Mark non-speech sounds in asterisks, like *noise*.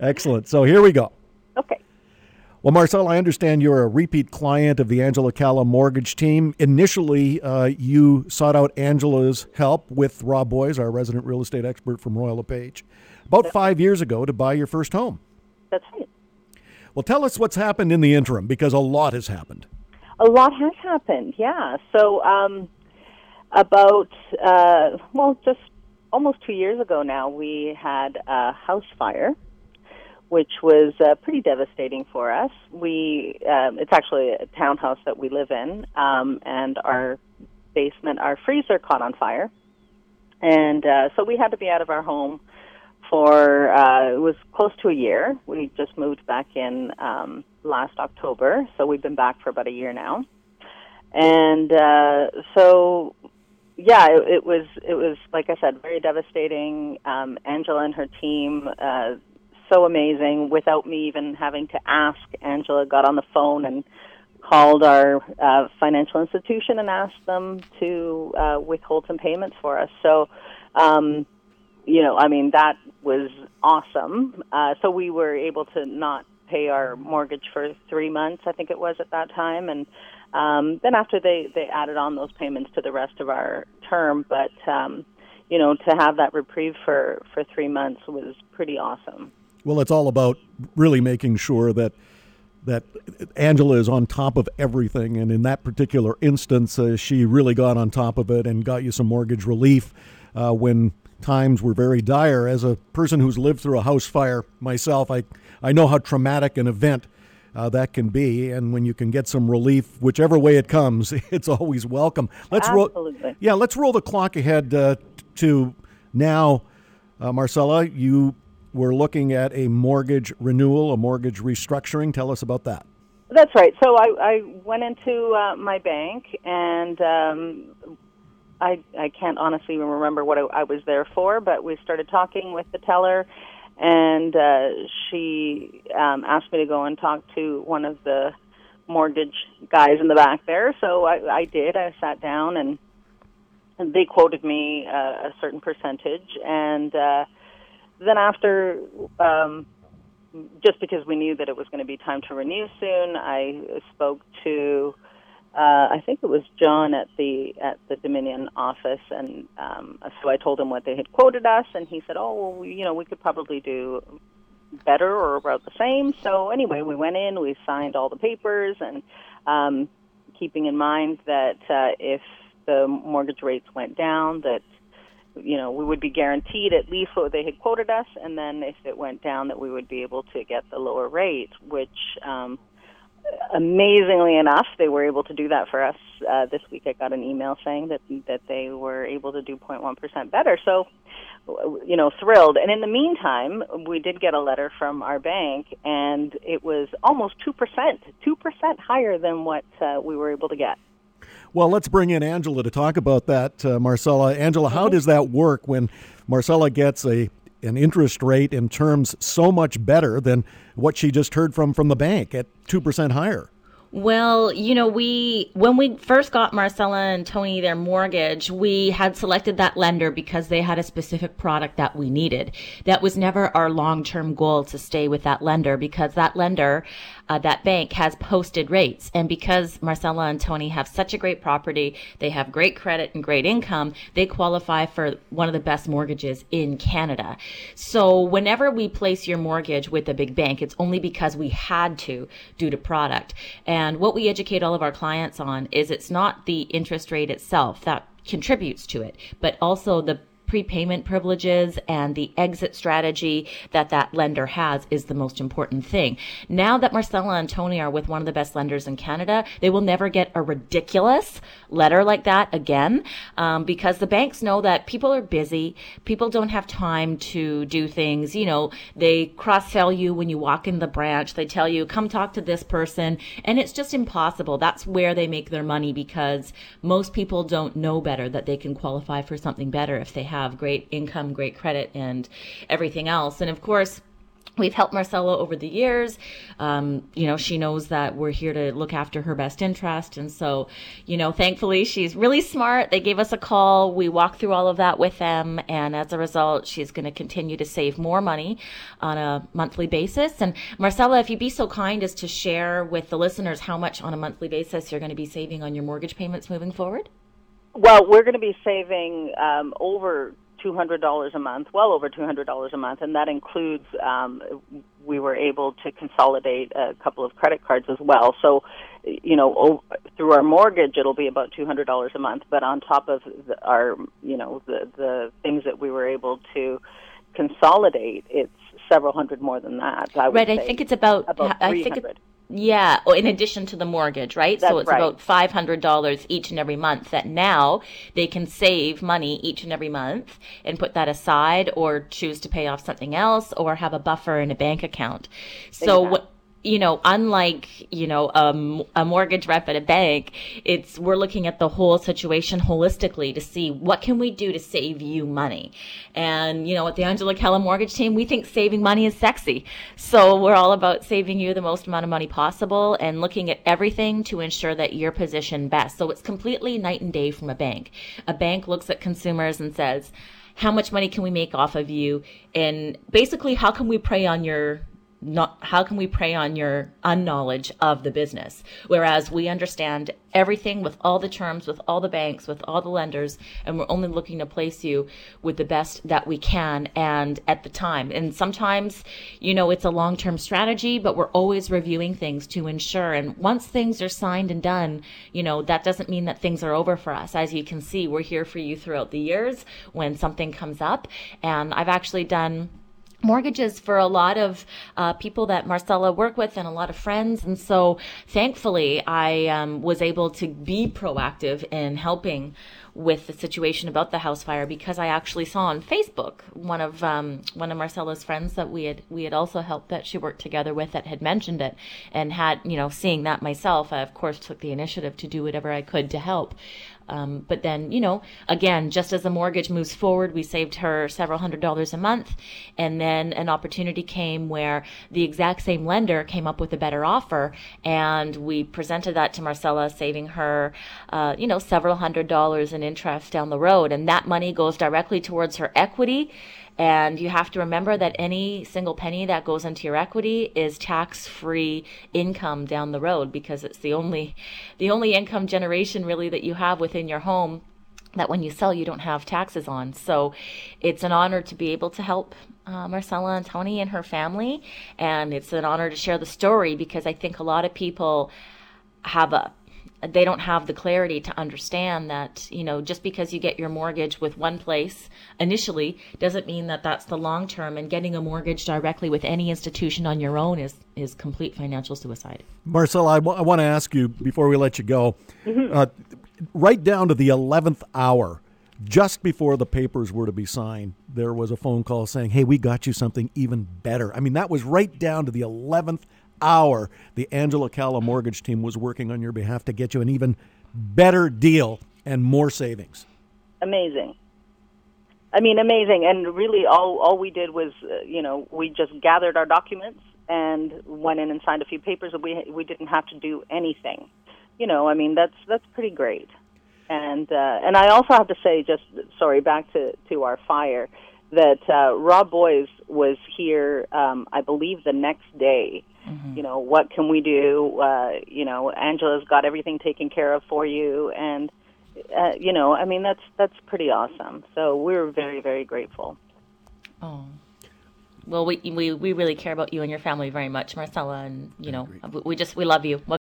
Excellent. So here we go. Okay. Well, Marcel, I understand you're a repeat client of the Angela Calla mortgage team. Initially, uh, you sought out Angela's help with Rob Boys, our resident real estate expert from Royal LePage, about five years ago to buy your first home. That's right. Well, tell us what's happened in the interim because a lot has happened. A lot has happened, yeah. So, um, about, uh, well, just almost two years ago now, we had a house fire which was uh, pretty devastating for us. We um, it's actually a townhouse that we live in, um, and our basement, our freezer caught on fire, and uh, so we had to be out of our home for uh, it was close to a year. We just moved back in um, last October, so we've been back for about a year now, and uh, so yeah, it, it was it was like I said, very devastating. Um, Angela and her team. Uh, so amazing without me even having to ask. Angela got on the phone and called our uh, financial institution and asked them to uh, withhold some payments for us. So, um, you know, I mean, that was awesome. Uh, so we were able to not pay our mortgage for three months, I think it was at that time, and um, then after they they added on those payments to the rest of our term, but. Um, you know, to have that reprieve for, for three months was pretty awesome. Well, it's all about really making sure that that Angela is on top of everything, and in that particular instance, uh, she really got on top of it and got you some mortgage relief uh, when times were very dire. As a person who's lived through a house fire myself, I I know how traumatic an event. Uh, that can be, and when you can get some relief, whichever way it comes, *laughs* it's always welcome. Let's Absolutely. roll. Yeah, let's roll the clock ahead uh, to now, uh, Marcella. You we're looking at a mortgage renewal, a mortgage restructuring. Tell us about that. That's right. So I, I went into uh, my bank, and um, I I can't honestly remember what I, I was there for, but we started talking with the teller, and uh, she um, asked me to go and talk to one of the mortgage guys in the back there. So I, I did. I sat down, and, and they quoted me uh, a certain percentage, and uh, then after, um, just because we knew that it was going to be time to renew soon, I spoke to, uh, I think it was John at the at the Dominion office, and um, so I told him what they had quoted us, and he said, "Oh, well, you know, we could probably do better or about the same." So anyway, we went in, we signed all the papers, and um, keeping in mind that uh, if the mortgage rates went down, that you know, we would be guaranteed at least what they had quoted us, and then if it went down, that we would be able to get the lower rate, which, um, amazingly enough, they were able to do that for us. Uh, this week, I got an email saying that that they were able to do 0.1 percent better. So, you know, thrilled. And in the meantime, we did get a letter from our bank, and it was almost two percent, two percent higher than what uh, we were able to get. Well, let's bring in Angela to talk about that, uh, Marcella. Angela, how does that work when Marcella gets a an interest rate in terms so much better than what she just heard from from the bank at 2% higher? Well, you know, we when we first got Marcella and Tony their mortgage, we had selected that lender because they had a specific product that we needed. That was never our long-term goal to stay with that lender because that lender, uh, that bank has posted rates, and because Marcella and Tony have such a great property, they have great credit and great income, they qualify for one of the best mortgages in Canada. So whenever we place your mortgage with a big bank, it's only because we had to due to product and and what we educate all of our clients on is it's not the interest rate itself that contributes to it, but also the prepayment privileges and the exit strategy that that lender has is the most important thing. Now that Marcella and Tony are with one of the best lenders in Canada, they will never get a ridiculous letter like that again um, because the banks know that people are busy. People don't have time to do things. You know, they cross sell you when you walk in the branch. They tell you, come talk to this person. And it's just impossible. That's where they make their money because most people don't know better that they can qualify for something better if they have have great income, great credit, and everything else. And of course, we've helped Marcella over the years. Um, you know, she knows that we're here to look after her best interest. And so, you know, thankfully she's really smart. They gave us a call. We walked through all of that with them. And as a result, she's going to continue to save more money on a monthly basis. And Marcella, if you'd be so kind as to share with the listeners how much on a monthly basis you're going to be saving on your mortgage payments moving forward. Well, we're going to be saving um, over $200 a month, well over $200 a month, and that includes um, we were able to consolidate a couple of credit cards as well. So, you know, over, through our mortgage, it'll be about $200 a month, but on top of the, our, you know, the the things that we were able to consolidate, it's several hundred more than that. I right, I think it's about, about I think it, yeah, oh, in addition to the mortgage, right? That's so it's right. about five hundred dollars each and every month that now they can save money each and every month and put that aside, or choose to pay off something else, or have a buffer in a bank account. So exactly. what you know, unlike, you know, um, a mortgage rep at a bank, it's, we're looking at the whole situation holistically to see what can we do to save you money. And, you know, at the Angela Calla mortgage team, we think saving money is sexy. So we're all about saving you the most amount of money possible and looking at everything to ensure that you're positioned best. So it's completely night and day from a bank. A bank looks at consumers and says, how much money can we make off of you? And basically, how can we prey on your not how can we prey on your unknowledge of the business? Whereas we understand everything with all the terms with all the banks with all the lenders and we're only looking to place you with the best that we can and at the time. And sometimes you know it's a long-term strategy but we're always reviewing things to ensure. And once things are signed and done you know that doesn't mean that things are over for us. As you can see we're here for you throughout the years when something comes up. And I've actually done mortgages for a lot of uh, people that Marcella worked with and a lot of friends. And so thankfully, I um, was able to be proactive in helping with the situation about the house fire because I actually saw on Facebook one of um, one of Marcella's friends that we had we had also helped that she worked together with that had mentioned it and had you know seeing that myself I of course took the initiative to do whatever I could to help um, but then, you know, again, just as the mortgage moves forward, we saved her several hundred dollars a month. And then an opportunity came where the exact same lender came up with a better offer. And we presented that to Marcella, saving her, uh, you know, several hundred dollars in interest down the road. And that money goes directly towards her equity and you have to remember that any single penny that goes into your equity is tax-free income down the road because it's the only the only income generation really that you have within your home that when you sell you don't have taxes on. So it's an honor to be able to help uh, Marcella and Tony and her family and it's an honor to share the story because I think a lot of people have a they don't have the clarity to understand that you know just because you get your mortgage with one place initially doesn't mean that that's the long term and getting a mortgage directly with any institution on your own is is complete financial suicide marcella I, w- I want to ask you before we let you go mm-hmm. uh, right down to the 11th hour just before the papers were to be signed, there was a phone call saying, Hey, we got you something even better. I mean, that was right down to the 11th hour, the Angela Calla mortgage team was working on your behalf to get you an even better deal and more savings. Amazing. I mean, amazing. And really, all all we did was, uh, you know, we just gathered our documents and went in and signed a few papers. We we didn't have to do anything. You know, I mean, that's that's pretty great. And uh, and I also have to say, just sorry, back to to our fire, that uh, Rob Boys was here. Um, I believe the next day Mm-hmm. You know, what can we do? Uh, you know, Angela's got everything taken care of for you, and uh, you know, I mean, that's that's pretty awesome. So we're very very grateful. Oh. Well, we, we we really care about you and your family very much, Marcella, and you know, we just we love you. What